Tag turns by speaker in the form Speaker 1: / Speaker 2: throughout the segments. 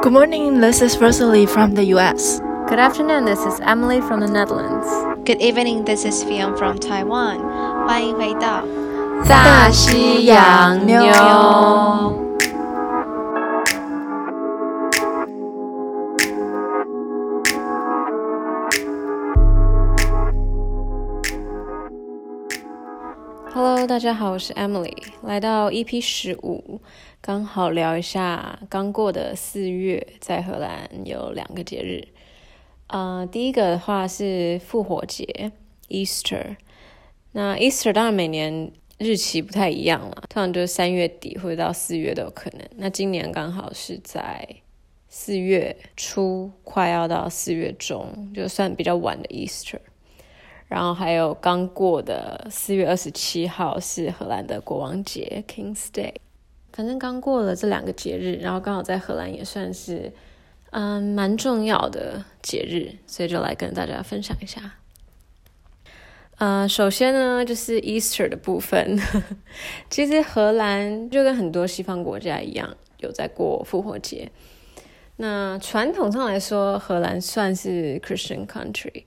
Speaker 1: Good morning, this is Rosalie from the US.
Speaker 2: Good afternoon, this is Emily from the Netherlands.
Speaker 3: Good evening, this is Fion from Taiwan. 欢迎回到
Speaker 2: 大西洋妞。 Hello，大家好，我是 Emily，来到 EP 十五，刚好聊一下刚过的四月，在荷兰有两个节日。呃，第一个的话是复活节 Easter，那 Easter 当然每年日期不太一样了，通常就是三月底或者到四月都有可能。那今年刚好是在四月初，快要到四月中，就算比较晚的 Easter。然后还有刚过的四月二十七号是荷兰的国王节 King's Day，反正刚过了这两个节日，然后刚好在荷兰也算是嗯蛮重要的节日，所以就来跟大家分享一下。呃，首先呢就是 Easter 的部分，其实荷兰就跟很多西方国家一样，有在过复活节。那传统上来说，荷兰算是 Christian country。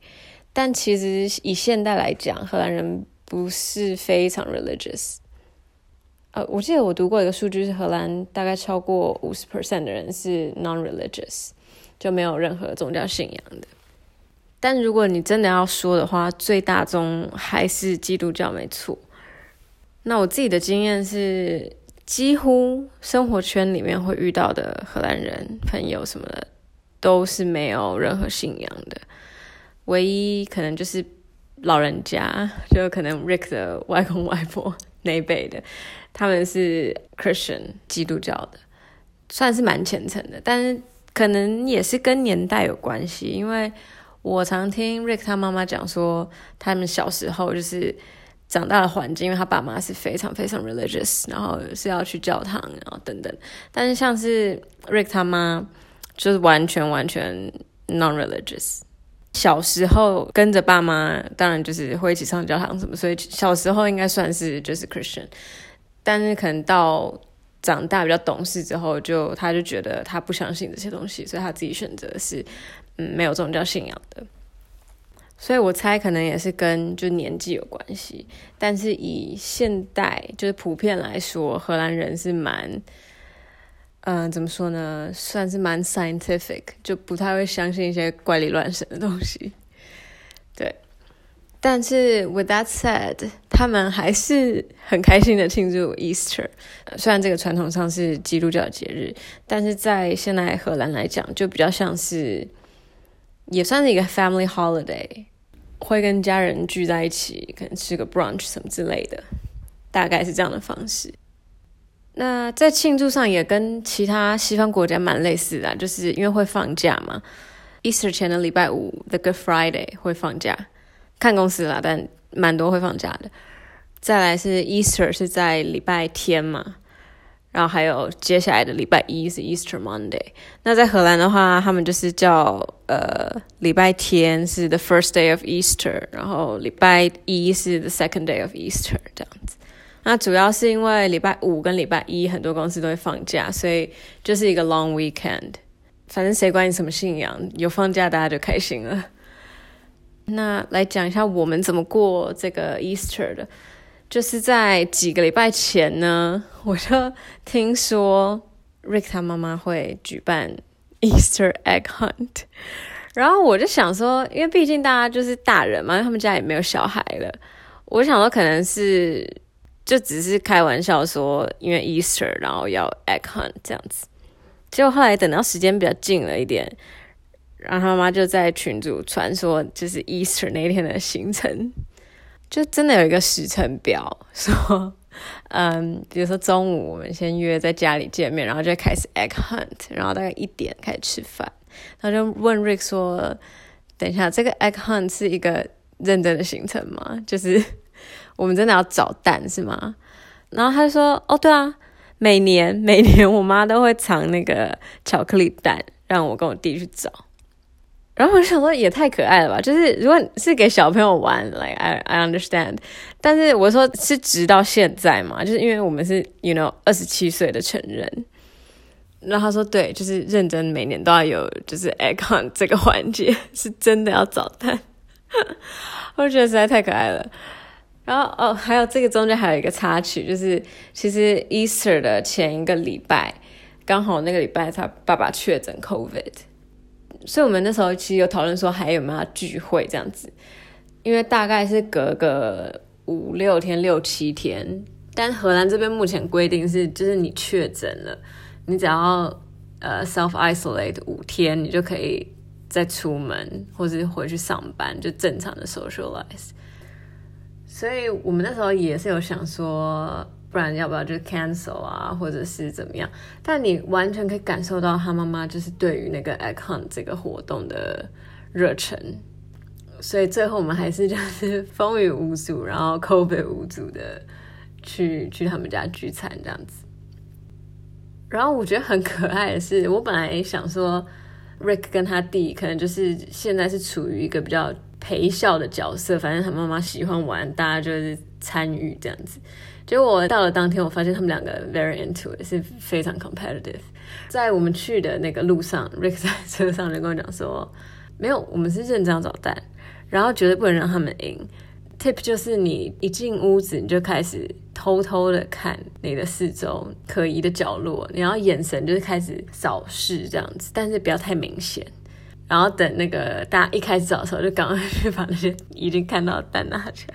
Speaker 2: 但其实以现代来讲，荷兰人不是非常 religious。呃，我记得我读过一个数据，是荷兰大概超过五十 percent 的人是 non-religious，就没有任何宗教信仰的。但如果你真的要说的话，最大宗还是基督教没错。那我自己的经验是，几乎生活圈里面会遇到的荷兰人朋友什么的，都是没有任何信仰的。唯一可能就是老人家，就可能 Rick 的外公外婆那一辈的，他们是 Christian 基督教的，算是蛮虔诚的，但是可能也是跟年代有关系，因为我常听 Rick 他妈妈讲说，他们小时候就是长大的环境，因为他爸妈是非常非常 religious，然后是要去教堂，然后等等，但是像是 Rick 他妈就是完全完全 non-religious。小时候跟着爸妈，当然就是会一起上教堂什么，所以小时候应该算是就是 Christian，但是可能到长大比较懂事之后就，他就觉得他不相信这些东西，所以他自己选择是嗯没有宗教信仰的。所以我猜可能也是跟就年纪有关系，但是以现代就是普遍来说，荷兰人是蛮。嗯、怎么说呢？算是蛮 scientific，就不太会相信一些怪力乱神的东西。对，但是 with that said，他们还是很开心的庆祝 Easter。虽然这个传统上是基督教节日，但是在现在荷兰来讲，就比较像是也算是一个 family holiday，会跟家人聚在一起，可能吃个 brunch 什么之类的，大概是这样的方式。那在庆祝上也跟其他西方国家蛮类似的，就是因为会放假嘛。Easter 前的礼拜五，The Good Friday 会放假，看公司啦，但蛮多会放假的。再来是 Easter 是在礼拜天嘛，然后还有接下来的礼拜一是 Easter Monday。那在荷兰的话，他们就是叫呃礼拜天是 The First Day of Easter，然后礼拜一是 The Second Day of Easter 这样子。那主要是因为礼拜五跟礼拜一很多公司都会放假，所以就是一个 long weekend。反正谁管你什么信仰，有放假大家就开心了。那来讲一下我们怎么过这个 Easter 的，就是在几个礼拜前呢，我就听说 Rick 他妈妈会举办 Easter egg hunt，然后我就想说，因为毕竟大家就是大人嘛，他们家也没有小孩了，我想说可能是。就只是开玩笑说，因为 Easter，然后要 egg hunt 这样子。结果后来等到时间比较近了一点，然后他妈就在群组传说，就是 Easter 那天的行程，就真的有一个时程表，说，嗯，比如说中午我们先约在家里见面，然后就开始 egg hunt，然后大概一点开始吃饭，他就问 Rick 说，等一下这个 egg hunt 是一个认真的行程吗？就是。我们真的要找蛋是吗？然后他就说：“哦，对啊，每年每年我妈都会藏那个巧克力蛋，让我跟我弟去找。”然后我想说，也太可爱了吧！就是如果是给小朋友玩，like I I understand，但是我说是直到现在嘛，就是因为我们是 you know 二十七岁的成人，然后他说对，就是认真每年都要有，就是 egg hunt 这个环节 是真的要找蛋，我觉得实在太可爱了。然后哦，还有这个中间还有一个插曲，就是其实 Easter 的前一个礼拜，刚好那个礼拜他爸爸确诊 COVID，所以我们那时候其实有讨论说还有没有聚会这样子，因为大概是隔个五六天、六七天，但荷兰这边目前规定是，就是你确诊了，你只要呃 self isolate 五天，你就可以再出门或者回去上班，就正常的 socialize。所以我们那时候也是有想说，不然要不要就 cancel 啊，或者是怎么样？但你完全可以感受到他妈妈就是对于那个 egg hunt 这个活动的热忱。所以最后我们还是就是风雨无阻，然后 COVID 无阻的去去他们家聚餐这样子。然后我觉得很可爱的是，我本来想说 Rick 跟他弟可能就是现在是处于一个比较。陪笑的角色，反正他妈妈喜欢玩，大家就是参与这样子。结果到了当天，我发现他们两个 very into it，是非常 competitive。在我们去的那个路上，Rick 在车上就跟我讲说：“没有，我们是认真找蛋，然后绝对不能让他们赢。Tip 就是你一进屋子，你就开始偷偷的看你的四周可疑的角落，然后眼神就是开始扫视这样子，但是不要太明显。”然后等那个大家一开始找的时候，就赶快去把那些已经看到的蛋拿起来。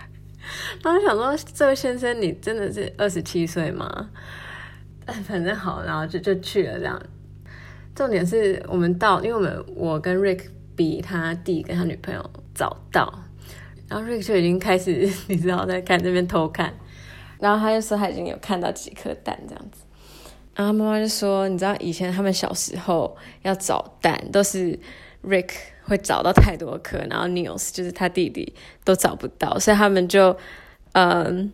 Speaker 2: 然后想说，这位先生，你真的是二十七岁吗？反正好，然后就就去了这样。重点是我们到，因为我们我跟 Rick 比他弟跟他女朋友早到，然后 Rick 就已经开始，你知道在看这边偷看，然后他就说他已经有看到几颗蛋这样子。然后妈妈就说，你知道以前他们小时候要找蛋都是。Rick 会找到太多颗，然后 Niels 就是他弟弟都找不到，所以他们就嗯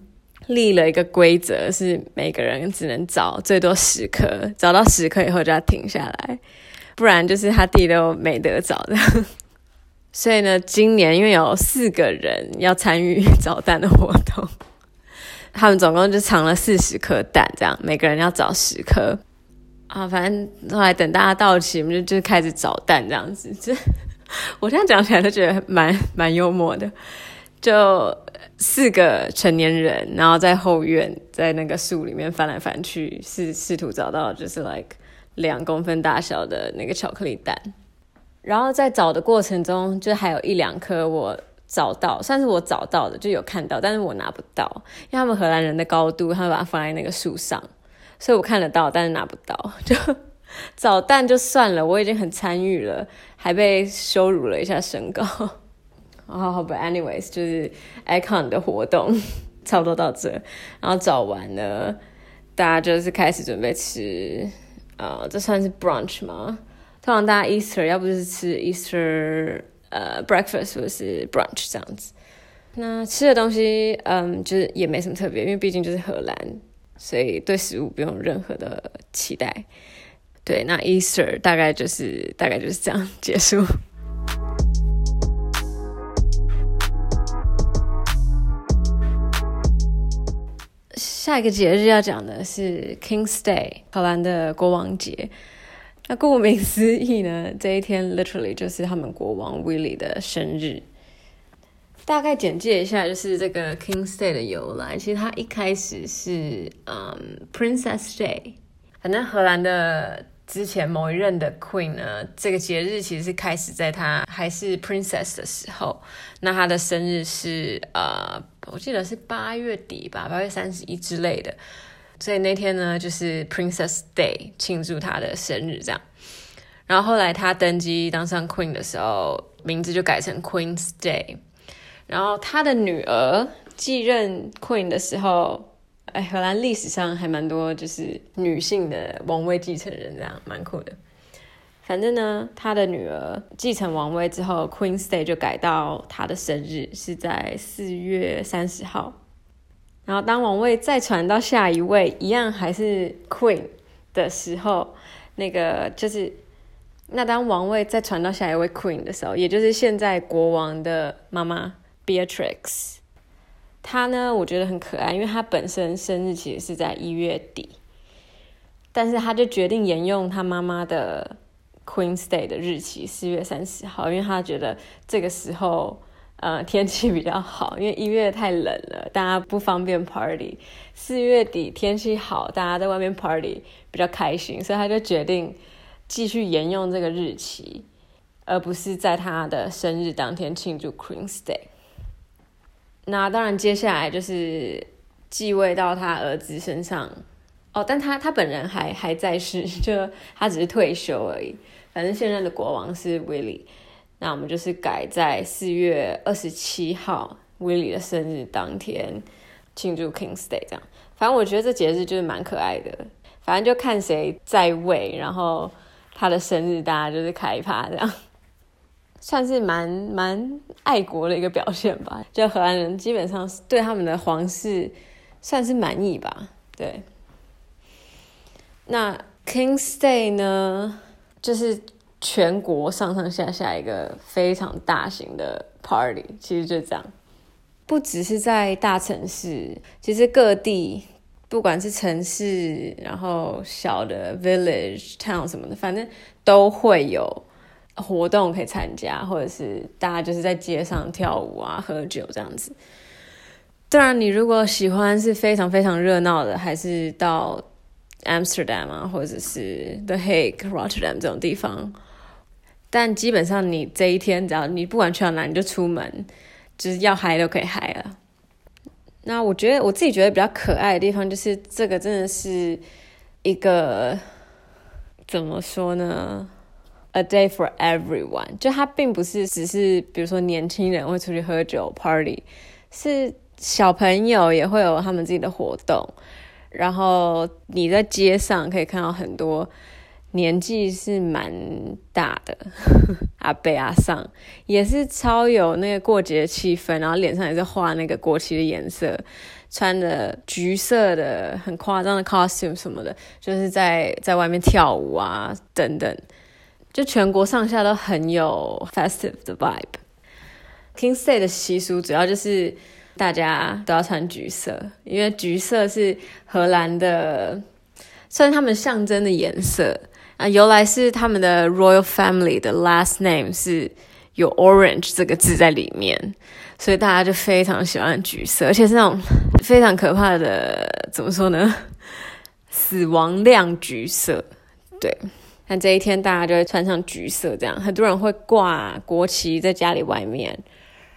Speaker 2: 立了一个规则，是每个人只能找最多十颗，找到十颗以后就要停下来，不然就是他弟都没得找的。所以呢，今年因为有四个人要参与找蛋的活动，他们总共就藏了四十颗蛋，这样每个人要找十颗。啊，反正后来等大家到齐，我们就就开始找蛋这样子。就 我现在讲起来都觉得蛮蛮幽默的。就四个成年人，然后在后院，在那个树里面翻来翻去，试试图找到就是 like 两公分大小的那个巧克力蛋。然后在找的过程中，就还有一两颗我找到，算是我找到的，就有看到，但是我拿不到，因为他们荷兰人的高度，他们把它放在那个树上。所以我看得到，但是拿不到。就找蛋就算了，我已经很参与了，还被羞辱了一下身高。好 好，But anyways，就是 icon 的活动 差不多到这，然后找完了，大家就是开始准备吃。呃，这算是 brunch 吗？通常大家 Easter 要不就是吃 Easter 呃 breakfast 或是 brunch 这样子。那吃的东西，嗯，就是也没什么特别，因为毕竟就是荷兰。所以对食物不用任何的期待，对，那 Easter 大概就是大概就是这样结束。下一个节日要讲的是 King's Day，荷兰的国王节。那顾名思义呢，这一天 literally 就是他们国王 Willie 的生日。大概简介一下，就是这个 King's Day 的由来。其实它一开始是嗯 Princess Day，反正荷兰的之前某一任的 Queen 呢，这个节日其实是开始在她还是 Princess 的时候。那她的生日是呃，我记得是八月底吧，八月三十一之类的。所以那天呢，就是 Princess Day，庆祝她的生日这样。然后后来她登基当上 Queen 的时候，名字就改成 Queen's Day。然后他的女儿继任 Queen 的时候，哎，荷兰历史上还蛮多就是女性的王位继承人，这样蛮酷的。反正呢，他的女儿继承王位之后，Queen's Day 就改到他的生日是在四月三十号。然后当王位再传到下一位，一样还是 Queen 的时候，那个就是那当王位再传到下一位 Queen 的时候，也就是现在国王的妈妈。Beatrix，她呢，我觉得很可爱，因为她本身生日其实是在一月底，但是他就决定沿用他妈妈的 Queen's Day 的日期，四月三十号，因为他觉得这个时候呃天气比较好，因为一月太冷了，大家不方便 party。四月底天气好，大家在外面 party 比较开心，所以他就决定继续沿用这个日期，而不是在他的生日当天庆祝 Queen's Day。那当然，接下来就是继位到他儿子身上。哦，但他他本人还还在世，就他只是退休而已。反正现任的国王是威利，那我们就是改在四月二十七号威利的生日当天庆祝 King's Day 这样。反正我觉得这节日就是蛮可爱的，反正就看谁在位，然后他的生日大家就是开趴这样，算是蛮蛮爱国的一个表现吧。就荷兰人基本上是对他们的皇室算是满意吧，对。那 King's Day 呢，就是全国上上下下一个非常大型的 party，其实就这样。不只是在大城市，其实各地，不管是城市，然后小的 village town 什么的，反正都会有活动可以参加，或者是大家就是在街上跳舞啊、喝酒这样子。当然，你如果喜欢是非常非常热闹的，还是到 Amsterdam 啊，或者是 The Hague、Rotterdam 这种地方，但基本上你这一天，只要你不管去到哪，你就出门，就是要嗨都可以嗨了。那我觉得我自己觉得比较可爱的地方，就是这个真的是一个怎么说呢？A day for everyone，就它并不是只是比如说年轻人会出去喝酒 party，是小朋友也会有他们自己的活动。然后你在街上可以看到很多年纪是蛮大的阿伯阿桑，也是超有那个过节气氛，然后脸上也是画那个国旗的颜色，穿着橘色的很夸张的 costume 什么的，就是在在外面跳舞啊等等，就全国上下都很有 festive 的 vibe。King's Day 的习俗主要就是。大家都要穿橘色，因为橘色是荷兰的，算是他们象征的颜色啊。由来是他们的 Royal Family 的 last name 是有 orange 这个字在里面，所以大家就非常喜欢橘色，而且是那种非常可怕的，怎么说呢？死亡亮橘色。对，那这一天大家就会穿上橘色，这样很多人会挂国旗在家里外面。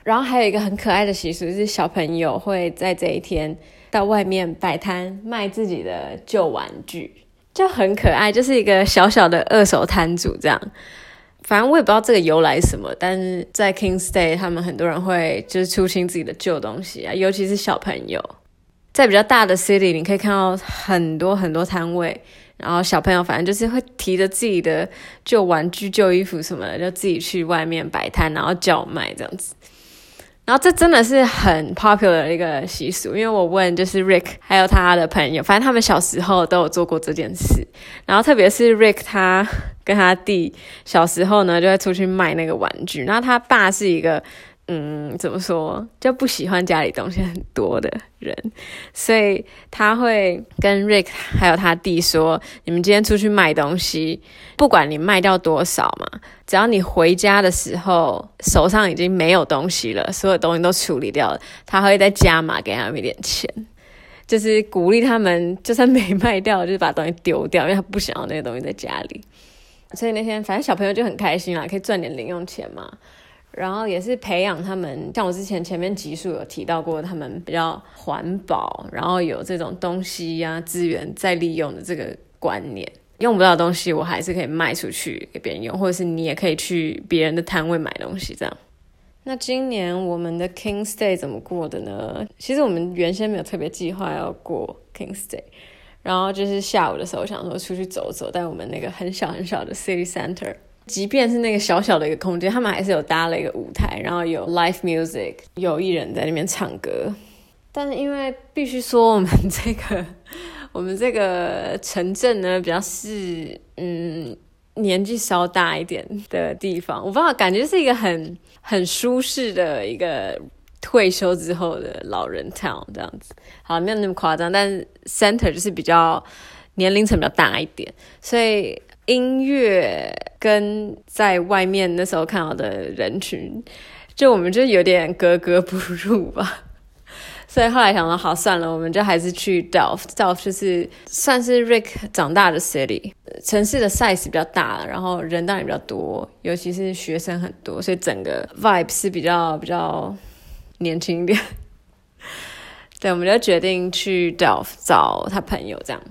Speaker 2: 然后还有一个很可爱的习俗，就是小朋友会在这一天到外面摆摊卖自己的旧玩具，就很可爱，就是一个小小的二手摊主这样。反正我也不知道这个由来什么，但是在 King's Day，他们很多人会就是出清自己的旧东西啊，尤其是小朋友。在比较大的 city，你可以看到很多很多摊位，然后小朋友反正就是会提着自己的旧玩具、旧衣服什么的，就自己去外面摆摊，然后叫卖这样子。然后这真的是很 popular 的一个习俗，因为我问就是 Rick 还有他的朋友，反正他们小时候都有做过这件事。然后特别是 Rick 他跟他弟小时候呢，就会出去卖那个玩具。然后他爸是一个。嗯，怎么说？就不喜欢家里东西很多的人，所以他会跟 Rick 还有他弟说：“你们今天出去卖东西，不管你卖掉多少嘛，只要你回家的时候手上已经没有东西了，所有东西都处理掉了，他会再加码给他们一点钱，就是鼓励他们，就算没卖掉，就是把东西丢掉，因为他不想要那个东西在家里。所以那天反正小朋友就很开心啦，可以赚点零用钱嘛。”然后也是培养他们，像我之前前面集数有提到过，他们比较环保，然后有这种东西呀、啊、资源再利用的这个观念。用不到的东西，我还是可以卖出去给别人用，或者是你也可以去别人的摊位买东西这样。那今年我们的 King's Day 怎么过的呢？其实我们原先没有特别计划要过 King's Day，然后就是下午的时候想说出去走走，在我们那个很小很小的 City Center。即便是那个小小的一个空间，他们还是有搭了一个舞台，然后有 live music，有艺人在那边唱歌。但是因为必须说，我们这个我们这个城镇呢，比较是嗯年纪稍大一点的地方，我不知道，感觉是一个很很舒适的一个退休之后的老人 town 这样子。好，没有那么夸张，但是 center 就是比较年龄层比较大一点，所以音乐跟在外面那时候看到的人群，就我们就有点格格不入吧。所以后来想说，好算了，我们就还是去 Delft。Delft 就是算是 Rick 长大的 city，城市的 size 比较大，然后人当然比较多，尤其是学生很多，所以整个 vibe 是比较比较年轻一点。对，我们就决定去 Delft 找他朋友这样。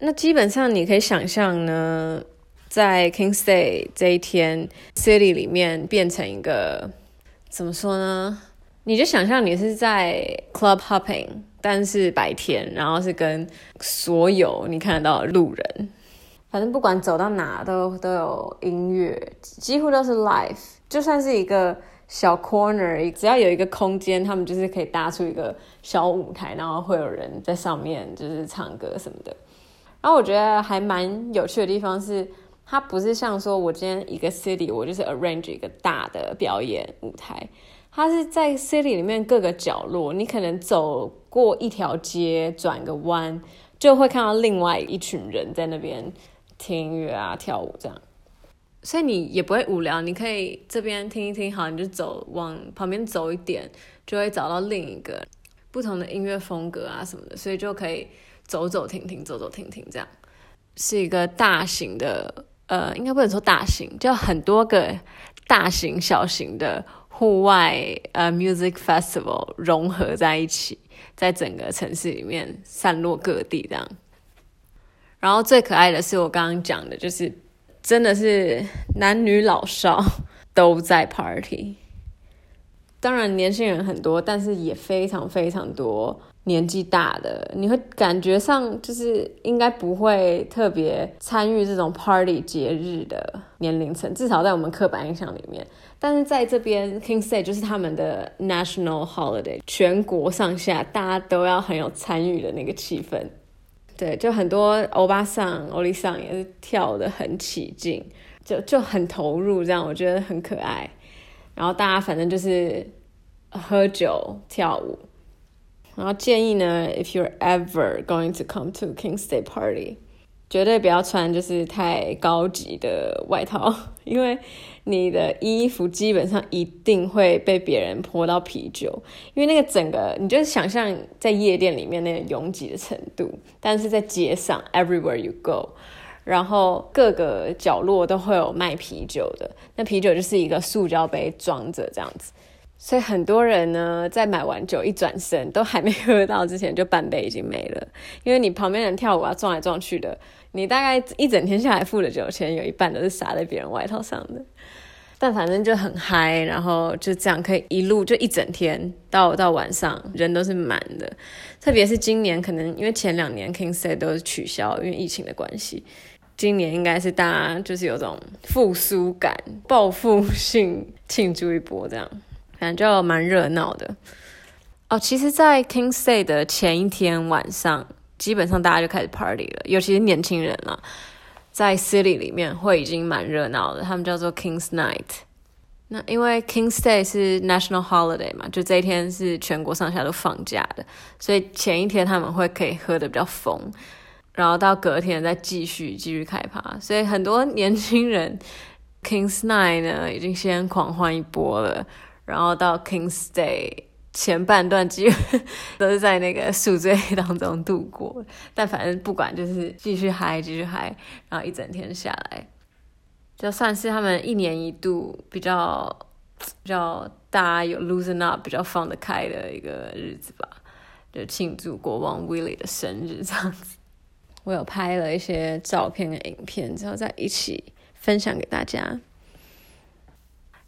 Speaker 2: 那基本上你可以想象呢，在 King's Day 这一天，city 里面变成一个怎么说呢？你就想象你是在 club hopping，但是白天，然后是跟所有你看得到的路人，反正不管走到哪都都有音乐，几乎都是 live。就算是一个小 corner，只要有一个空间，他们就是可以搭出一个小舞台，然后会有人在上面就是唱歌什么的。然后我觉得还蛮有趣的地方是，它不是像说我今天一个 city，我就是 arrange 一个大的表演舞台。它是在 city 里面各个角落，你可能走过一条街，转个弯，就会看到另外一群人在那边听音乐啊、跳舞这样。所以你也不会无聊，你可以这边听一听，好，你就走往旁边走一点，就会找到另一个不同的音乐风格啊什么的，所以就可以走走停停，走走停停这样。是一个大型的，呃，应该不能说大型，就很多个大型、小型的。户外呃，music festival 融合在一起，在整个城市里面散落各地这样。然后最可爱的是我刚刚讲的，就是真的是男女老少都在 party。当然年轻人很多，但是也非常非常多。年纪大的，你会感觉上就是应该不会特别参与这种 party 节日的年龄层，至少在我们刻板印象里面。但是在这边，King say 就是他们的 national holiday，全国上下大家都要很有参与的那个气氛。对，就很多欧巴桑、欧丽桑也是跳得很起劲，就就很投入，这样我觉得很可爱。然后大家反正就是喝酒跳舞。然后建议呢，if you're ever going to come to King's Day party，绝对不要穿就是太高级的外套，因为你的衣服基本上一定会被别人泼到啤酒，因为那个整个，你就想象在夜店里面那个拥挤的程度，但是在街上，everywhere you go，然后各个角落都会有卖啤酒的，那啤酒就是一个塑胶杯装着这样子。所以很多人呢，在买完酒一转身，都还没喝到之前，就半杯已经没了。因为你旁边人跳舞啊，撞来撞去的，你大概一整天下来付的酒钱，有一半都是洒在别人外套上的。但反正就很嗨，然后就这样可以一路就一整天到到晚上，人都是满的。特别是今年，可能因为前两年 King's Day 都是取消，因为疫情的关系，今年应该是大家就是有种复苏感，报复性庆祝一波这样。反正就蛮热闹的哦。其实，在 King's Day 的前一天晚上，基本上大家就开始 party 了，尤其是年轻人啦，在 city 里面会已经蛮热闹的。他们叫做 King's Night。那因为 King's Day 是 national holiday 嘛，就这一天是全国上下都放假的，所以前一天他们会可以喝的比较疯，然后到隔天再继续继续开趴。所以很多年轻人 King's Night 呢，已经先狂欢一波了。然后到 King's Day 前半段，几乎都是在那个宿醉当中度过。但反正不管，就是继续嗨，继续嗨。然后一整天下来，就算是他们一年一度比较比较大家有 loosen up、比较放得开的一个日子吧，就庆祝国王 Willie 的生日这样子。我有拍了一些照片跟影片，之后再一起分享给大家。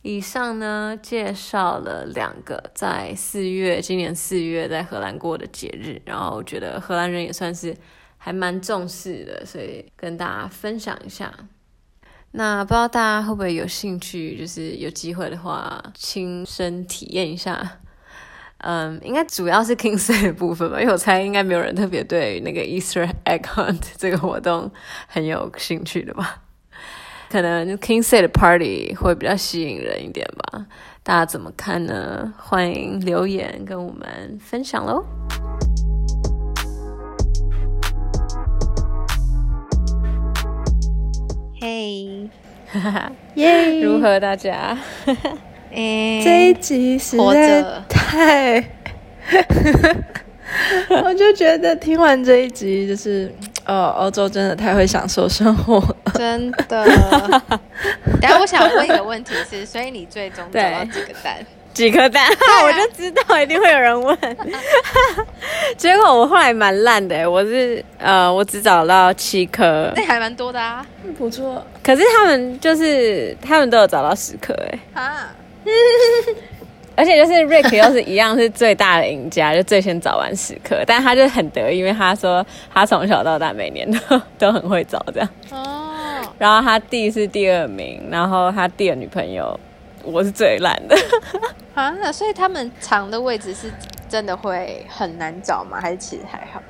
Speaker 2: 以上呢，介绍了两个在四月，今年四月在荷兰过的节日，然后我觉得荷兰人也算是还蛮重视的，所以跟大家分享一下。那不知道大家会不会有兴趣，就是有机会的话，亲身体验一下。嗯，应该主要是 King's Day 的部分吧，因为我猜应该没有人特别对那个 Easter Egg Hunt 这个活动很有兴趣的吧。可能 King's Day 的 party 会比较吸引人一点吧，大家怎么看呢？欢迎留言跟我们分享喽。
Speaker 3: 嘿，
Speaker 1: 耶！
Speaker 2: 如何大家？
Speaker 3: 哎，
Speaker 1: 这一集实在太，我就觉得听完这一集，就是哦，欧洲真的太会享受生活了，
Speaker 3: 真的。然后我想问一个问题是，所以你最终找到几个蛋？
Speaker 2: 几颗蛋？啊、我就知道一定会有人问。结果我后来蛮烂的，我是呃，我只找到七颗，
Speaker 3: 那还蛮多的啊，
Speaker 1: 不错。
Speaker 2: 可是他们就是他们都有找到十颗，哎，啊，而且就是 Rick 又是一样是最大的赢家，就最先找完十颗，但他就很得意，因为他说他从小到大每年都都很会找这样。哦。然后他弟是第二名，然后他弟的女朋友。我是最烂的
Speaker 3: 啊，所以他们藏的位置是真的会很难找吗？还是其实还好？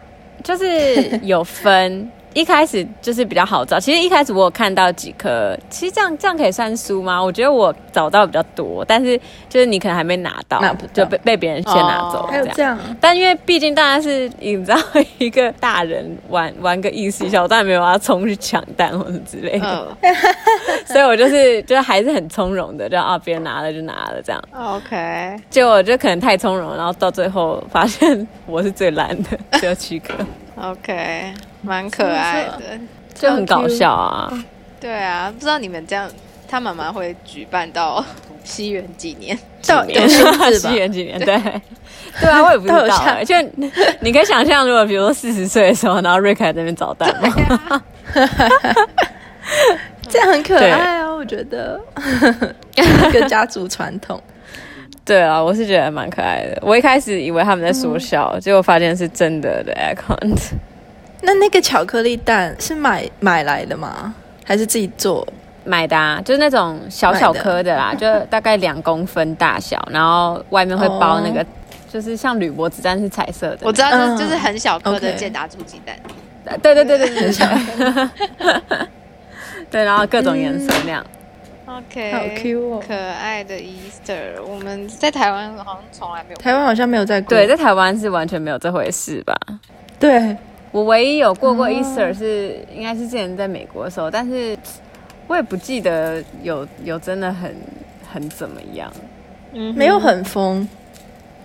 Speaker 2: 就是有分。一开始就是比较好找，其实一开始我有看到几颗，其实这样这样可以算输吗？我觉得我找到比较多，但是就是你可能还没拿到，
Speaker 1: 拿不到
Speaker 2: 就被被别人先拿走，
Speaker 1: 还有这样。
Speaker 2: 但因为毕竟大家是你知道一个大人玩 玩个意思一下，我当然没有要冲去抢蛋或者之类的，哦、所以我就是就还是很从容的，就啊别人拿了就拿了这样。
Speaker 3: OK，
Speaker 2: 结果就可能太从容，然后到最后发现我是最烂的，只有七颗。
Speaker 3: OK。蛮可爱的，
Speaker 2: 就很搞笑啊！
Speaker 3: 对啊，不知道你们这样，他妈妈会举办到西元几年？
Speaker 2: 到有 西元几年？对，对啊，我也不知道。就你可以想象，如果比如说四十岁的时候，然后瑞凯在那边找蛋吗？
Speaker 1: 这样很可爱哦，我觉得 一个家族传统。
Speaker 2: 对啊，我是觉得蛮可爱的。我一开始以为他们在说笑，结果发现是真的的 account。
Speaker 1: 那那个巧克力蛋是买买来的吗？还是自己做
Speaker 2: 买的啊？就是那种小小颗的啦，的就大概两公分大小，然后外面会包那个，哦、就是像铝箔纸，但是彩色的。
Speaker 3: 我知道，就就是很小颗的健达猪鸡蛋。
Speaker 2: 对对对对，很小。对，然后各种颜色那样。
Speaker 3: OK，
Speaker 1: 好 Q 哦，
Speaker 3: 可爱的 Easter。我们在台湾好像从来没有，
Speaker 1: 台湾好像没有在过。
Speaker 2: 对，在台湾是完全没有这回事吧？
Speaker 1: 对。
Speaker 2: 我唯一有过过 Easter 是应该是之前在美国的时候，但是我也不记得有有真的很很怎么样，
Speaker 1: 嗯，没有很疯，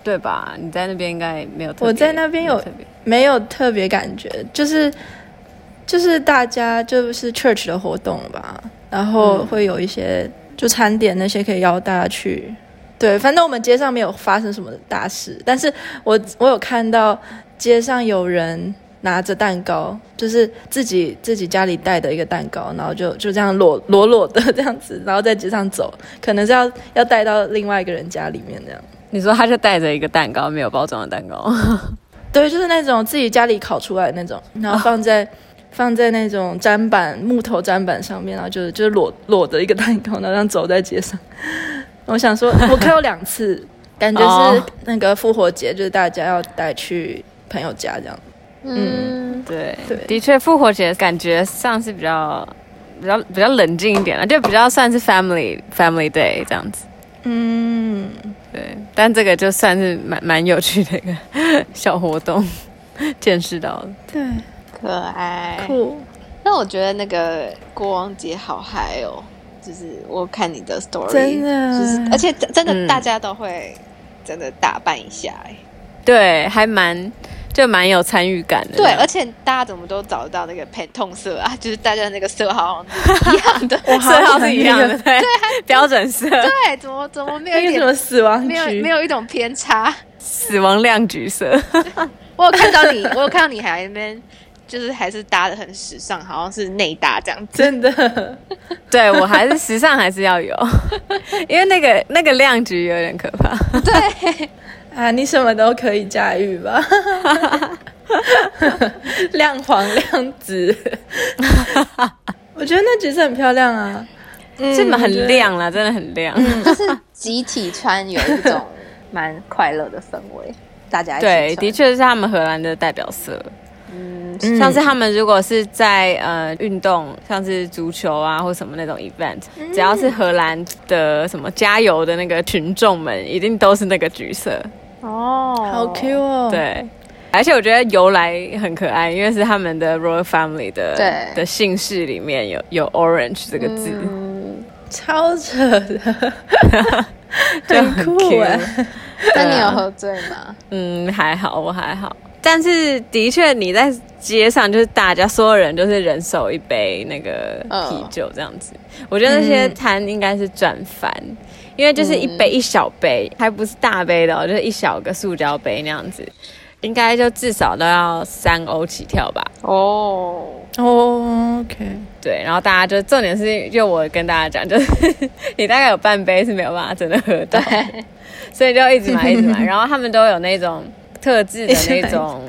Speaker 2: 对吧？你在那边应该没有特别，
Speaker 1: 我在那边有没有，没有特别感觉，就是就是大家就是 church 的活动吧，然后会有一些就餐点那些可以邀大家去，对，反正我们街上没有发生什么大事，但是我我有看到街上有人。拿着蛋糕，就是自己自己家里带的一个蛋糕，然后就就这样裸裸裸的这样子，然后在街上走，可能是要要带到另外一个人家里面这样。
Speaker 2: 你说他就带着一个蛋糕，没有包装的蛋糕？
Speaker 1: 对，就是那种自己家里烤出来的那种，然后放在、哦、放在那种砧板木头砧板上面，然后就是就是裸裸的一个蛋糕，然后这样走在街上。我想说，我看过两次，感觉是那个复活节，就是大家要带去朋友家这样。
Speaker 2: 嗯，对对，的确，复活节感觉上是比较比较比较冷静一点了，就比较算是 family family day 这样子。嗯，对，但这个就算是蛮蛮有趣的一个 小活动，见识到了。
Speaker 1: 对，
Speaker 3: 可爱
Speaker 1: 酷。
Speaker 3: 那我觉得那个国王节好嗨哦，就是我看你的 story，
Speaker 1: 真的，
Speaker 3: 就是而且真的大家都会真的打扮一下，哎、嗯，
Speaker 2: 对，还蛮。就蛮有参与感的，
Speaker 3: 对，而且大家怎么都找得到那个 Pantone 色啊？就是大家那个色号一样的，
Speaker 2: 色号是一样的，对，标准色，
Speaker 3: 对，怎么怎么没有一点什么
Speaker 1: 死亡，
Speaker 3: 没有没有一种偏差，
Speaker 2: 死亡亮橘色。
Speaker 3: 我有看到你，我有看到你还那边就是还是搭的很时尚，好像是内搭这样子，
Speaker 1: 真的，
Speaker 2: 对我还是时尚还是要有，因为那个那个亮橘有点可怕，
Speaker 3: 对。
Speaker 1: 啊，你什么都可以驾驭吧？亮黄亮紫，我觉得那橘色很漂亮啊，
Speaker 2: 这么、嗯、很亮啦，真的很亮，
Speaker 3: 就是集体穿有一种蛮快乐的氛围，大家
Speaker 2: 对，的确是他们荷兰的代表色。嗯，像是他们如果是在呃运动，像是足球啊或什么那种 event，只要是荷兰的什么加油的那个群众们，一定都是那个橘色。
Speaker 1: 哦，好 Q 哦。
Speaker 2: 对，而且我觉得由来很可爱，因为是他们的 Royal Family 的
Speaker 3: 对
Speaker 2: 的姓氏里面有有 Orange 这个字，
Speaker 3: 嗯，
Speaker 1: 超扯的，
Speaker 2: 就很
Speaker 1: 酷
Speaker 2: cute
Speaker 1: 哎。
Speaker 3: 那你有喝醉吗？
Speaker 2: 嗯，还好，我还好。但是的确，你在街上就是大家所有人都是人手一杯那个啤酒这样子。嗯、我觉得那些摊应该是赚翻，因为就是一杯一小杯，嗯、还不是大杯的，哦就是一小个塑胶杯那样子，应该就至少都要三欧起跳吧。
Speaker 3: 哦
Speaker 1: 哦，OK，
Speaker 2: 对。然后大家就重点是，就我跟大家讲，就是 你大概有半杯是没有办法真的喝到，对 所以就一直买一直买。然后他们都有那种。特制的那种，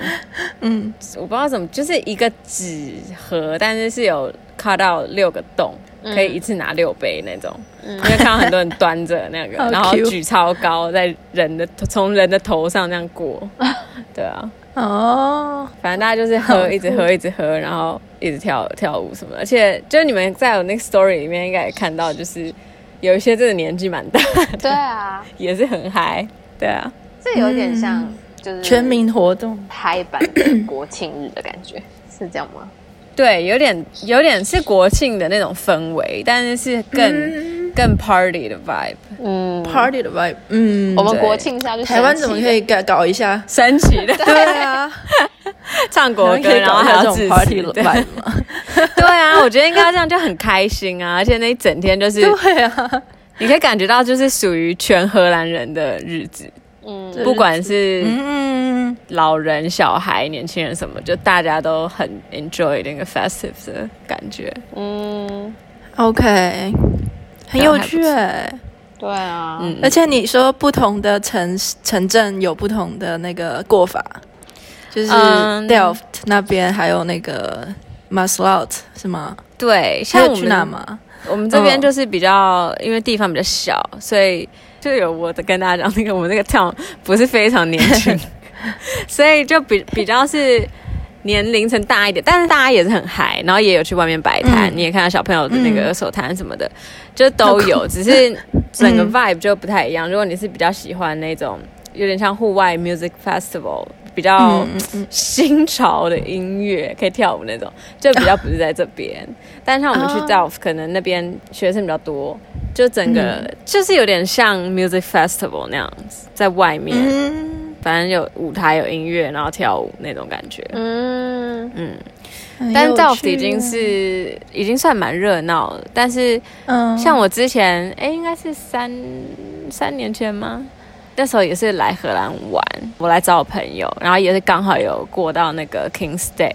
Speaker 2: 嗯，我不知道怎么，就是一个纸盒，但是是有卡到六个洞，可以一次拿六杯那种。嗯、因为看到很多人端着那个，然后举超高，在人的从人的头上这样过。对啊，哦，反正大家就是喝，一直喝，一直喝，然后一直跳跳舞什么的。而且就是你们在我那个 story 里面应该也看到，就是有一些这个年纪蛮大的，
Speaker 3: 对啊，
Speaker 2: 也是很嗨。对啊，
Speaker 3: 这有点像。就是
Speaker 1: 全民活动，
Speaker 3: 拍版的国庆日的感觉 是这样吗？
Speaker 2: 对，有点有点是国庆的那种氛围，但是是更、嗯、更 party 的 vibe，
Speaker 1: 嗯，party 的 vibe，嗯，
Speaker 3: 我们国庆下就
Speaker 1: 台湾怎么可以搞搞一下？
Speaker 2: 升旗的？
Speaker 1: 对啊，
Speaker 2: 唱国歌，然后还有这种 party 的 vibe 吗？对啊，我觉得应该这样就很开心啊，而且那一整天就是
Speaker 1: 对啊，
Speaker 2: 你可以感觉到就是属于全荷兰人的日子。嗯，不管是嗯老人、小孩、年轻人什么，就大家都很 enjoy 那个 festive 的感觉。
Speaker 1: 嗯，OK，很有趣哎。
Speaker 3: 对啊，嗯，
Speaker 1: 而且你说不同的城城镇有不同的那个过法，就是 Delft 那边还有那个 Maasluit 是吗？
Speaker 2: 对，像我们
Speaker 1: 去哪吗？
Speaker 2: 我们这边就是比较，因为地方比较小，所以。就有我的跟大家讲，那个我们那个 town 不是非常年轻，所以就比比较是年龄层大一点，但是大家也是很嗨，然后也有去外面摆摊，嗯、你也看到小朋友的那个手摊什么的，嗯、就都有，只是整个 vibe 就不太一样。如果你是比较喜欢那种有点像户外 music festival，比较新潮的音乐可以跳舞那种，就比较不是在这边。但像我们去 Delft，可能那边学生比较多。就整个、嗯、就是有点像 music festival 那样子，在外面，嗯、反正有舞台、有音乐，然后跳舞那种感觉。嗯嗯，但是 Delft 已经是已经算蛮热闹了。但是，嗯，像我之前，哎、欸，应该是三三年前吗？那时候也是来荷兰玩，我来找我朋友，然后也是刚好有过到那个 King's Day。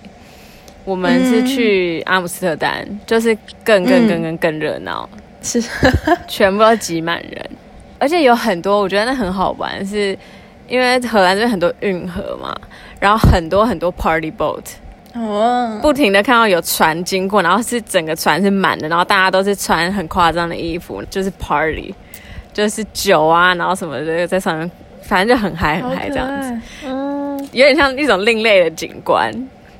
Speaker 2: 我们是去阿姆斯特丹，嗯、就是更更更更更热闹。是，全部都挤满人，而且有很多，我觉得那很好玩，是因为荷兰这边很多运河嘛，然后很多很多 party boat，哦，不停的看到有船经过，然后是整个船是满的，然后大家都是穿很夸张的衣服，就是 party，就是酒啊，然后什么的在上面，反正就很嗨很嗨这样子，嗯，有点像一种另类的景观。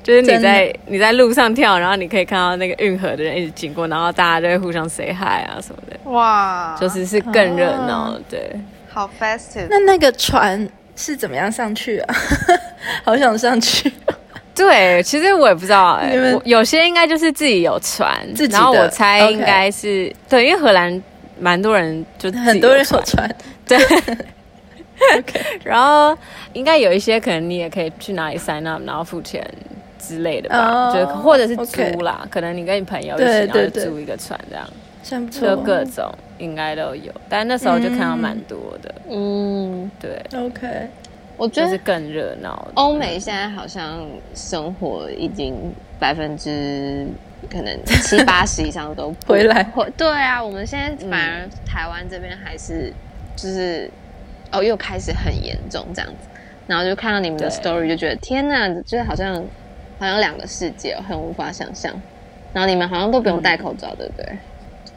Speaker 2: 就是你在你在路上跳，然后你可以看到那个运河的人一直经过，然后大家就会互相 say hi 啊什么的。哇，就是是更热闹，啊、对。
Speaker 3: 好 festive。
Speaker 1: 那那个船是怎么样上去啊？好想上去。
Speaker 2: 对，其实我也不知道哎、有些应该就是自己有船，自己然后我猜应该是.对，因为荷兰蛮多人就
Speaker 1: 很多人有船，
Speaker 2: 对。OK，然后应该有一些可能你也可以去哪里 sign up，然后付钱。之类的吧，就或者是租啦，可能你跟你朋友一起，然后租一个船这样，就各种应该都有。但那时候就看到蛮多的，嗯，对
Speaker 1: ，OK，
Speaker 3: 我觉得
Speaker 2: 是更热闹。
Speaker 3: 欧美现在好像生活已经百分之可能七八十以上都
Speaker 1: 回来，
Speaker 3: 对啊，我们现在反而台湾这边还是就是哦，又开始很严重这样子，然后就看到你们的 story 就觉得天哪，就是好像。好像两个世界，很无法想象。然后你们好像都不用戴口罩，对不对？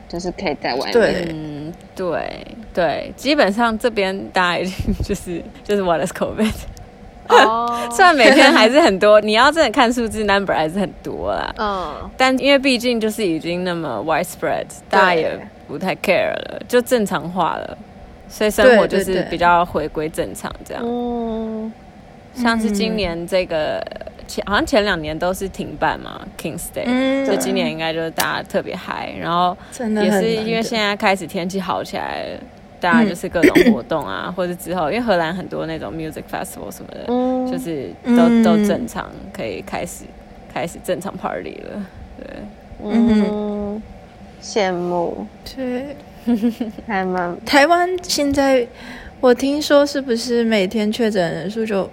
Speaker 3: 就是可以在外面。
Speaker 2: 对，嗯，对对，基本上这边大家已经 就是就是 what is COVID。哦，虽然每天还是很多，你要真的看数字 number 还是很多啦。嗯。但因为毕竟就是已经那么 widespread，大家也不太 care 了，就正常化了，所以生活就是比较回归正常这样。嗯。像是今年这个前好像前两年都是停办嘛，King's Day，
Speaker 1: 嗯，
Speaker 2: 所以今年应该就是大家特别嗨，然后也是因为现在开始天气好起来了，大家就是各种活动啊，或者之后因为荷兰很多那种 music festival 什么的，嗯、就是都、嗯、都正常可以开始开始正常 party 了，对，
Speaker 3: 嗯，羡慕，
Speaker 1: 对，
Speaker 3: 还蛮
Speaker 1: 台湾现在。我听说是不是每天确诊人数就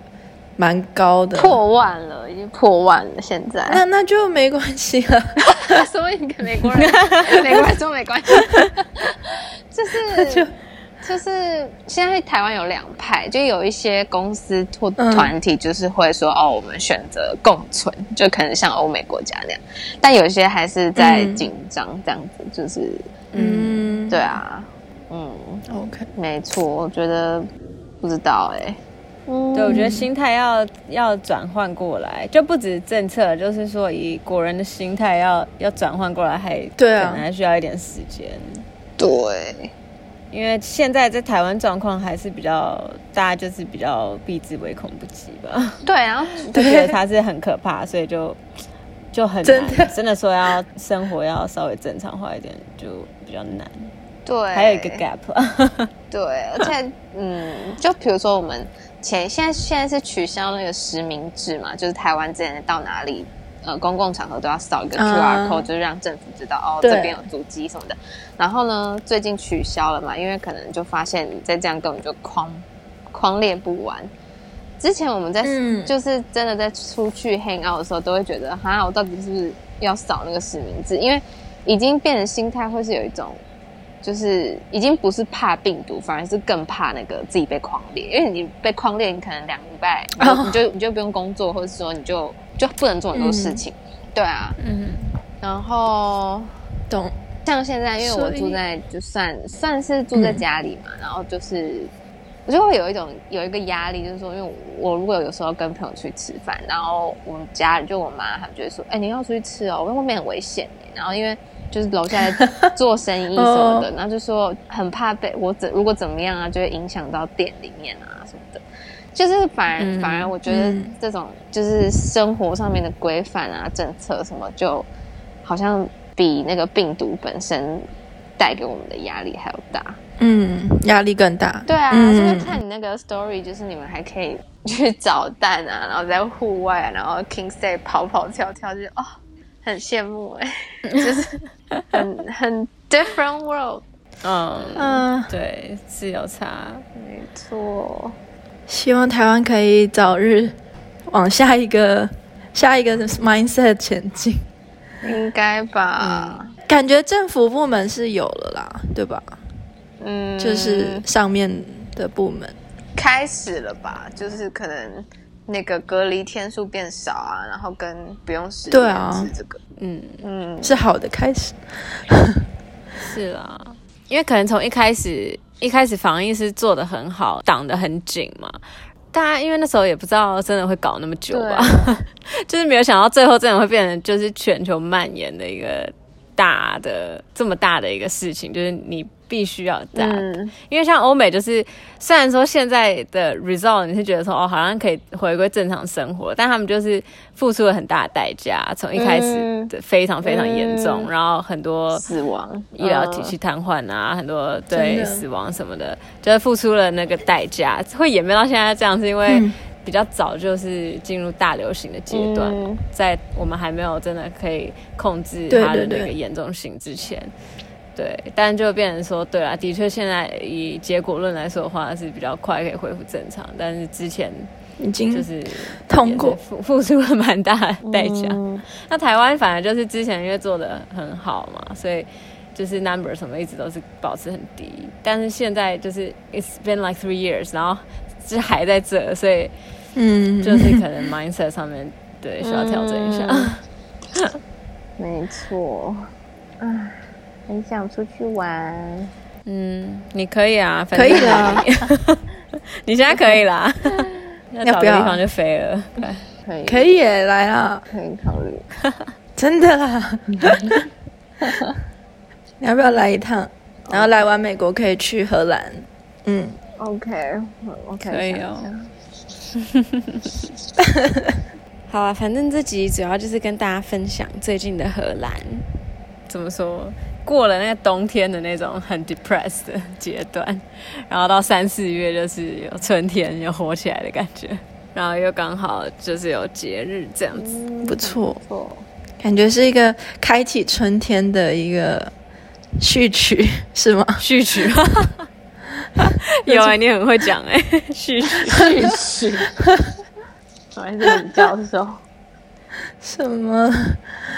Speaker 1: 蛮高的，
Speaker 3: 破万了，已经破万了。现在
Speaker 1: 那那就没关系了，
Speaker 3: 所以跟美国人、美国人说没关系，就是就就是现在台湾有两派，就有一些公司或团体就是会说、嗯、哦，我们选择共存，就可能像欧美国家那样，但有些还是在紧张这样子，嗯、就是嗯，对啊。嗯
Speaker 1: ，OK，
Speaker 3: 没错，我觉得不知道哎、欸，
Speaker 2: 嗯，对，我觉得心态要要转换过来，就不止政策，就是说以国人的心态要要转换过来，还对啊，可能还需要一点时间。
Speaker 3: 对，
Speaker 2: 因为现在在台湾状况还是比较，大家就是比较避之唯恐不及吧。
Speaker 3: 对啊，
Speaker 2: 就觉得它是很可怕，所以就就很难真的，真的说要生活要稍微正常化一点，就比较难。
Speaker 3: 对，
Speaker 2: 还有一个 gap。
Speaker 3: 对，而且，嗯，就比如说我们前现在现在是取消那个实名制嘛，就是台湾之前到哪里，呃，公共场合都要扫一个 QR code，、嗯、就是让政府知道哦，这边有足迹什么的。然后呢，最近取消了嘛，因为可能就发现你再这样根本就框框列不完。之前我们在、嗯、就是真的在出去 hang out 的时候，都会觉得，哈，我到底是不是要扫那个实名制？因为已经变成心态，会是有一种。就是已经不是怕病毒，反而是更怕那个自己被框列，因为你被框列，你可能两个礼拜你就，你就你就不用工作，或者说你就就不能做很多事情。嗯、对啊，嗯，然后懂。像现在，因为我住在就算算是住在家里嘛，嗯、然后就是我就会有一种有一个压力，就是说，因为我如果有时候跟朋友去吃饭，然后我们家里就我妈她们就会说，哎、欸，你要出去吃哦，外面很危险。然后因为。就是楼下在做生意什么的，然后就说很怕被我怎如果怎么样啊，就会影响到店里面啊。就是反而、嗯、反而我觉得这种就是生活上面的规范啊、政策什么，就好像比那个病毒本身带给我们的压力还要大。
Speaker 1: 嗯，压力更大。
Speaker 3: 对啊，嗯、就是看你那个 story，就是你们还可以去找蛋啊，然后在户外、啊，然后 King Stay 跑跑跳跳，就哦。很羡慕哎，就是很很 different world。
Speaker 2: 嗯嗯，对，是有差，
Speaker 3: 没错。
Speaker 1: 希望台湾可以早日往下一个 下一个 mindset 前进，
Speaker 3: 应该吧？
Speaker 1: 嗯，感觉政府部门是有了啦，对吧？嗯，就是上面的部门
Speaker 3: 开始了吧？就是可能。那个隔离天数变少啊，然后跟不用实对啊这个，啊、
Speaker 1: 嗯嗯，是好的开始，
Speaker 2: 是啦，因为可能从一开始一开始防疫是做的很好，挡得很紧嘛，大家因为那时候也不知道真的会搞那么久吧，啊、就是没有想到最后真的会变成就是全球蔓延的一个大的这么大的一个事情，就是你。必须要这样，嗯、因为像欧美，就是虽然说现在的 result 你是觉得说哦，好像可以回归正常生活，但他们就是付出了很大的代价，从一开始的非常非常严重，嗯、然后很多
Speaker 3: 死亡、
Speaker 2: 医疗体系瘫痪啊，嗯、很多对死亡什么的，就是付出了那个代价，会演变到现在这样，是因为比较早就是进入大流行的阶段，嗯、在我们还没有真的可以控制它的那个严重性之前。对，但就变成说，对啦，的确，现在以结果论来说的话，是比较快可以恢复正常。但是之前已经就是
Speaker 1: 通过
Speaker 2: 付 付出了蛮大的代价。嗯、那台湾反而就是之前因为做的很好嘛，所以就是 number 什么一直都是保持很低。但是现在就是 it's been like three years，然后就还在这，所以嗯，就是可能 mindset 上面对需要调整一下。
Speaker 3: 嗯、没错，唉。很想出去玩，
Speaker 2: 嗯，你可以啊，
Speaker 1: 可以啦，
Speaker 2: 你现在可以啦，要找个地方就飞了，
Speaker 3: 可以，
Speaker 1: 可以耶，来啊，
Speaker 3: 可以考虑，
Speaker 1: 真的啦，你要不要来一趟？然后来完美国可以去荷兰，嗯
Speaker 3: ，OK，OK，
Speaker 2: 可以哦。好啊，反正这集主要就是跟大家分享最近的荷兰，怎么说，过了那个冬天的那种很 depressed 的阶段，然后到三四月就是有春天有活起来的感觉，然后又刚好就是有节日这样子，
Speaker 1: 嗯、不错，感觉是一个开启春天的一个序曲，是吗？
Speaker 2: 序曲，有啊，你很会讲哎，序曲，
Speaker 3: 序曲。我还是很教授，
Speaker 1: 什么？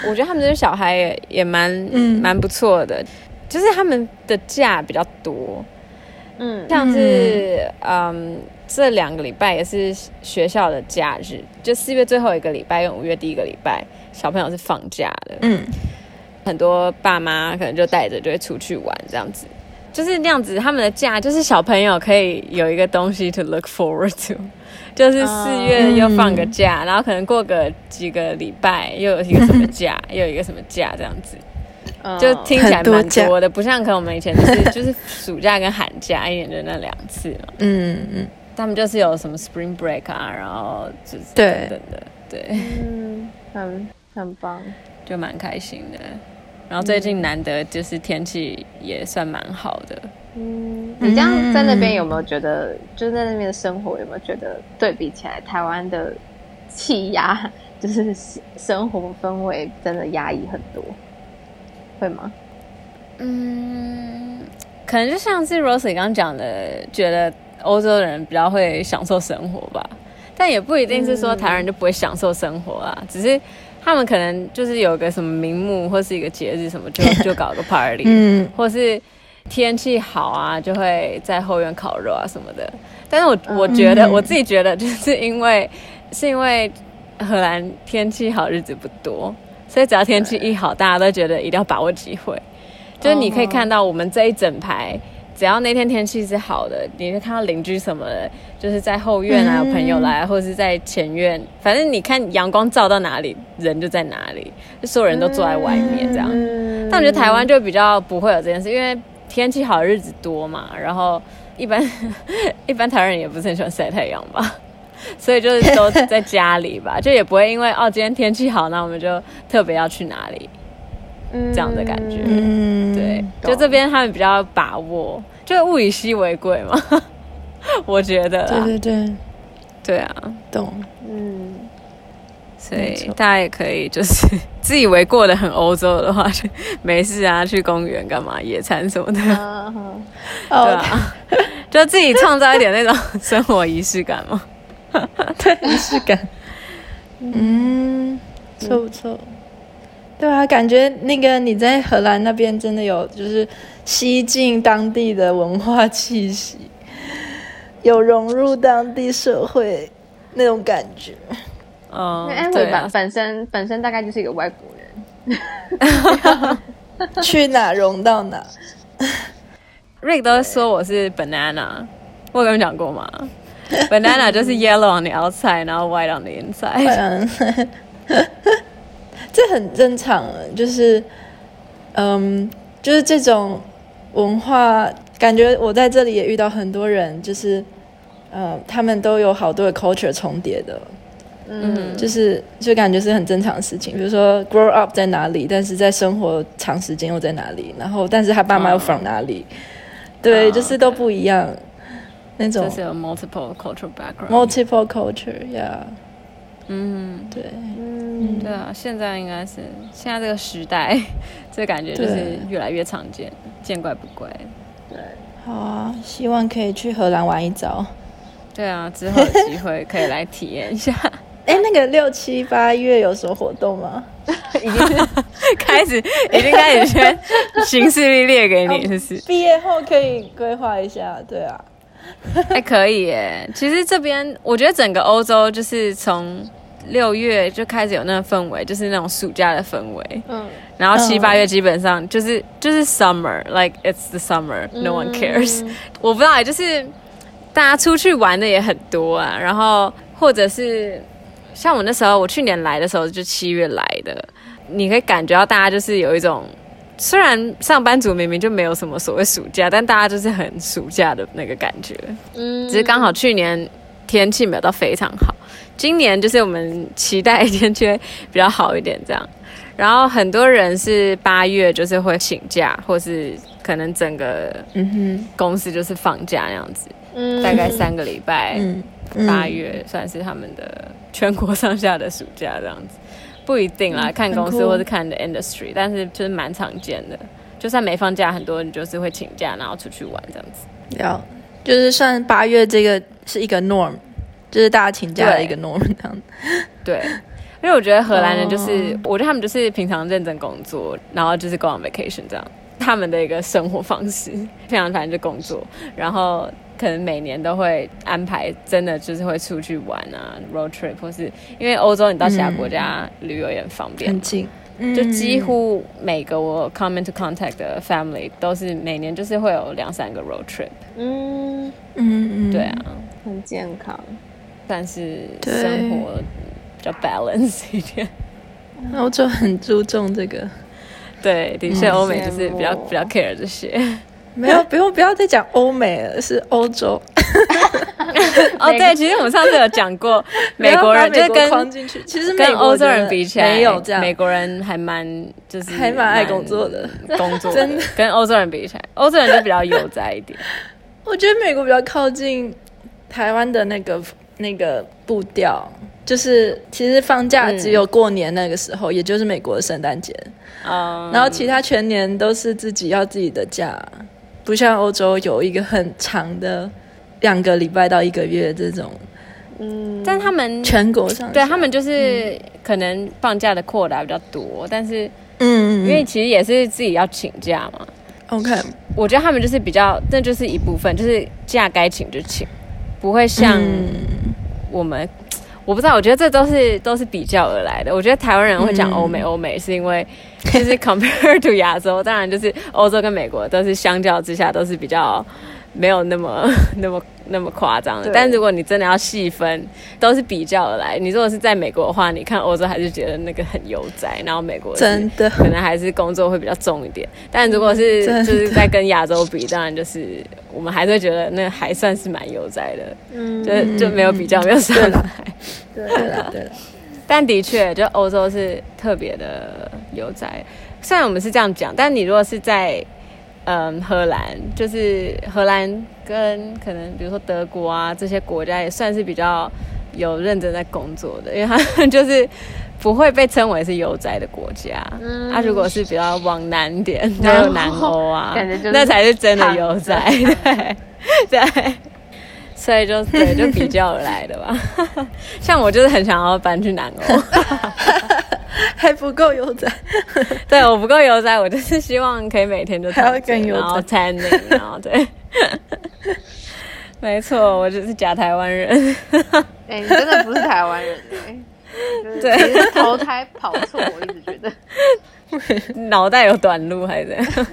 Speaker 2: 我觉得他们这些小孩也也蛮嗯。蛮不错的，就是他们的假比较多，嗯，像是嗯，嗯这两个礼拜也是学校的假日，就四月最后一个礼拜跟五月第一个礼拜，小朋友是放假的，嗯，很多爸妈可能就带着就会出去玩这样子，就是那样子，他们的假就是小朋友可以有一个东西 to look forward to。就是四月又放个假，uh, 然后可能过个几个礼拜又有一个什么假，又有一个什么假这样子，uh, 就听起来蛮多的，不像可能我们以前就是 就是暑假跟寒假一年就那两次嘛。嗯嗯，他们就是有什么 Spring Break 啊，然后就是等等的，对，对。
Speaker 3: 嗯，很很棒，
Speaker 2: 就蛮开心的。然后最近难得就是天气也算蛮好的。
Speaker 3: 嗯，你这样在那边有没有觉得，嗯、就在那边的生活有没有觉得对比起来，台湾的气压 就是生活氛围真的压抑很多，会吗？
Speaker 2: 嗯，可能就像是 Rosie 刚刚讲的，觉得欧洲人比较会享受生活吧，但也不一定是说台湾人就不会享受生活啊，嗯、只是他们可能就是有个什么名目或是一个节日什么就就搞个 party，嗯，或是。天气好啊，就会在后院烤肉啊什么的。但是我我觉得、嗯、我自己觉得，就是因为是因为荷兰天气好日子不多，所以只要天气一好，大家都觉得一定要把握机会。就是你可以看到我们这一整排，只要那天天气是好的，你会看到邻居什么的，就是在后院啊有朋友来，或者是在前院，反正你看阳光照到哪里，人就在哪里，就所有人都坐在外面这样。但我觉得台湾就比较不会有这件事，因为。天气好日子多嘛，然后一般 一般台湾人也不是很喜欢晒太阳吧，所以就是都在家里吧，就也不会因为哦今天天气好，那我们就特别要去哪里，嗯、这样的感觉，嗯，对，就这边他们比较把握，就物以稀为贵嘛，我觉得，
Speaker 1: 对对对，
Speaker 2: 对啊，
Speaker 1: 懂，嗯。
Speaker 2: 所以大家也可以就是 自以为过得很欧洲的话，就 没事啊，去公园干嘛野餐什么的，对啊，就自己创造一点那种生活仪式感嘛，
Speaker 1: 对，仪式感，嗯，不错不错，对啊，感觉那个你在荷兰那边真的有就是吸进当地的文化气息，有融入当地社会那种感觉。
Speaker 3: 嗯，因为 Emily 本身本身大概就是一个外国人，
Speaker 1: 去哪融到哪。
Speaker 2: Rick 都说我是 banana，我有跟你讲过吗？Banana 就是 yellow on the outside，然后 white on the inside。
Speaker 1: 这很正常，就是嗯，就是这种文化感觉，我在这里也遇到很多人，就是呃，他们都有好多的 culture 重叠的。嗯，就是就感觉是很正常的事情，比如说 grow up 在哪里，但是在生活长时间又在哪里，然后但是他爸妈又 from 哪里，对，就是都不一样，那种。
Speaker 2: 就是有 multiple cultural background。
Speaker 1: multiple culture，yeah。
Speaker 2: 嗯，对，嗯，对啊，现在应该是现在这个时代，这感觉就是越来越常见，见怪不怪。
Speaker 3: 对，
Speaker 1: 好啊，希望可以去荷兰玩一遭。
Speaker 2: 对啊，之后有机会可以来体验一下。
Speaker 1: 哎，那个六七八月有什么活动吗？
Speaker 2: 已经 开始，已经开始先形式历列给你，是不是？
Speaker 1: 毕业后可以规划一下，对啊，
Speaker 2: 还可以耶。其实这边我觉得整个欧洲就是从六月就开始有那个氛围，就是那种暑假的氛围。嗯，然后七八月基本上就是就是 summer，like it's the summer，no one cares。我不知道，就是大家出去玩的也很多啊，然后或者是。像我那时候，我去年来的时候就七月来的，你可以感觉到大家就是有一种，虽然上班族明明就没有什么所谓暑假，但大家就是很暑假的那个感觉。嗯，只是刚好去年天气没有到非常好。今年就是我们期待天气会比较好一点这样。然后很多人是八月就是会请假，或是可能整个嗯哼公司就是放假那样子，嗯，大概三个礼拜，嗯，八月算是他们的全国上下的暑假这样子，不一定啦，看公司或是看的 industry，但是就是蛮常见的，就算没放假，很多人就是会请假，然后出去玩这样子。
Speaker 1: 要就是算八月这个是一个 norm，就是大家请假的一个 norm 这样子，
Speaker 2: 对。因为我觉得荷兰人就是，oh. 我觉得他们就是平常认真工作，然后就是 go on vacation 这样，他们的一个生活方式，非常反正就工作，然后可能每年都会安排，真的就是会出去玩啊，road trip，或是因为欧洲你到其他国家旅游也很方便，
Speaker 1: 很近，
Speaker 2: 就几乎每个我 come into contact 的 family 都是每年就是会有两三个 road trip，
Speaker 3: 嗯。
Speaker 2: 嗯嗯，对啊，
Speaker 3: 很健康，
Speaker 2: 但是生活。比较 balance 一点，
Speaker 1: 欧洲很注重这个，
Speaker 2: 对，的确欧美就是比较比较 care 这些。
Speaker 1: 没有，不用，不要再讲欧美了，是欧洲。
Speaker 2: 哦，对，其实我们上次有讲过，美国人就跟
Speaker 1: 其实
Speaker 2: 跟欧洲人比起来，
Speaker 1: 没有这样，
Speaker 2: 美国人还蛮就是
Speaker 1: 还蛮爱工作的，
Speaker 2: 工作真的。跟欧洲人比起来，欧洲人就比较悠哉一点。
Speaker 1: 我觉得美国比较靠近台湾的那个那个步调。就是其实放假只有过年那个时候，嗯、也就是美国的圣诞节，嗯、然后其他全年都是自己要自己的假，不像欧洲有一个很长的两个礼拜到一个月这种。
Speaker 2: 嗯，但他们
Speaker 1: 全国上
Speaker 2: 对他们就是可能放假的扩大比较多，但是嗯，因为其实也是自己要请假嘛。
Speaker 1: OK，
Speaker 2: 我觉得他们就是比较，这就是一部分，就是假该请就请，不会像我们。嗯我不知道，我觉得这都是都是比较而来的。我觉得台湾人会讲欧美，欧、嗯、美是因为 就是 compare to 亚洲，当然就是欧洲跟美国都是相较之下都是比较没有那么 那么那么夸张的。但如果你真的要细分，都是比较而来。你如果是在美国的话，你看欧洲还是觉得那个很悠哉，然后美国真的可能还是工作会比较重一点。但如果是就是在跟亚洲比，当然就是我们还是会觉得那还算是蛮悠哉的。嗯，就就没有比较，没有伤害。
Speaker 1: 对了，对了，
Speaker 2: 但的确，就欧洲是特别的悠哉。虽然我们是这样讲，但你如果是在嗯荷兰，就是荷兰跟可能比如说德国啊这些国家，也算是比较有认真在工作的，因为他们就是不会被称为是悠哉的国家。嗯，他、啊、如果是比较往南点，还有南欧啊，那才是真的悠哉。对 对。所以就对，就比较而来的吧。像我就是很想要搬去南欧，
Speaker 1: 还不够悠哉。
Speaker 2: 对，我不够悠哉，我就是希望可以每天都
Speaker 1: 还要更悠哉，
Speaker 2: 然后餐饮，然后对。没错，我就是假台湾人。
Speaker 3: 哎、欸，你真的不是台湾人哎、欸。对，你是投胎跑错，我一直觉得。
Speaker 2: 脑袋有短路还是怎样？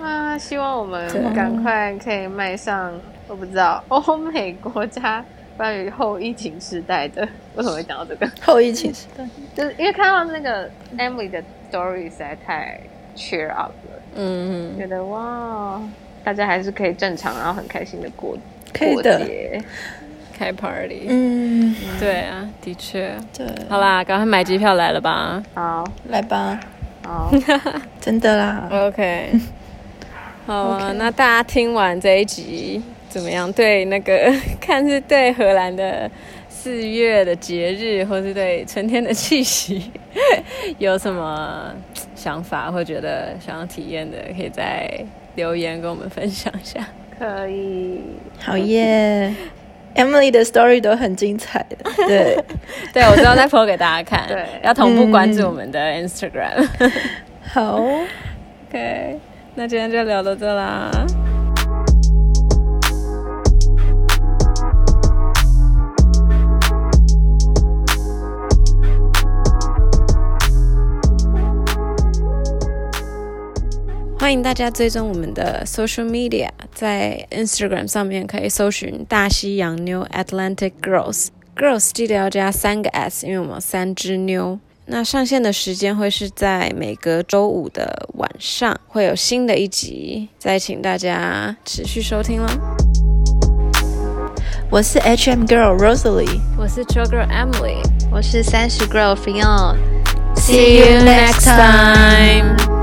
Speaker 3: 啊，希望我们赶快可以迈上，我不知道欧美国家关于后疫情时代的，为什么会讲到这个？
Speaker 1: 后疫情时代？
Speaker 3: 就是因为看到那个 Emily 的 story 实在太 cheer up 了，嗯，觉得哇，大家还是可以正常，然后很开心的过过节，
Speaker 2: 开 party，
Speaker 1: 嗯，
Speaker 2: 对啊，的确，
Speaker 1: 对，
Speaker 2: 好啦，赶快买机票来了吧，
Speaker 3: 好，
Speaker 1: 来吧，
Speaker 3: 好，
Speaker 1: 真的啦，
Speaker 2: OK。好啊.那大家听完这一集怎么样？对那个 看是对荷兰的四月的节日，或是对春天的气息，有什么想法或觉得想要体验的，可以在留言跟我们分享一下。
Speaker 3: 可以，
Speaker 1: 好耶！Emily 的 story 都很精彩的，对，
Speaker 2: 对我知道再 po 给大家看，
Speaker 3: 对，
Speaker 2: 要同步关注我们的 Instagram。
Speaker 1: 嗯、好
Speaker 2: ，OK。那今天就聊到这啦。欢迎大家追踪我们的 social media，在 Instagram 上面可以搜寻大西洋妞 Atlantic Girls，Girls 记得要加三个 S，因为我们有三只妞。那上线的时间会是在每个周五的晚上，会有新的一集，再请大家持续收听喽。
Speaker 1: 我是 HM Girl Rosalie，
Speaker 2: 我是 Chill Girl Emily，
Speaker 3: 我是三十 Girl Fiona。
Speaker 2: See you next time.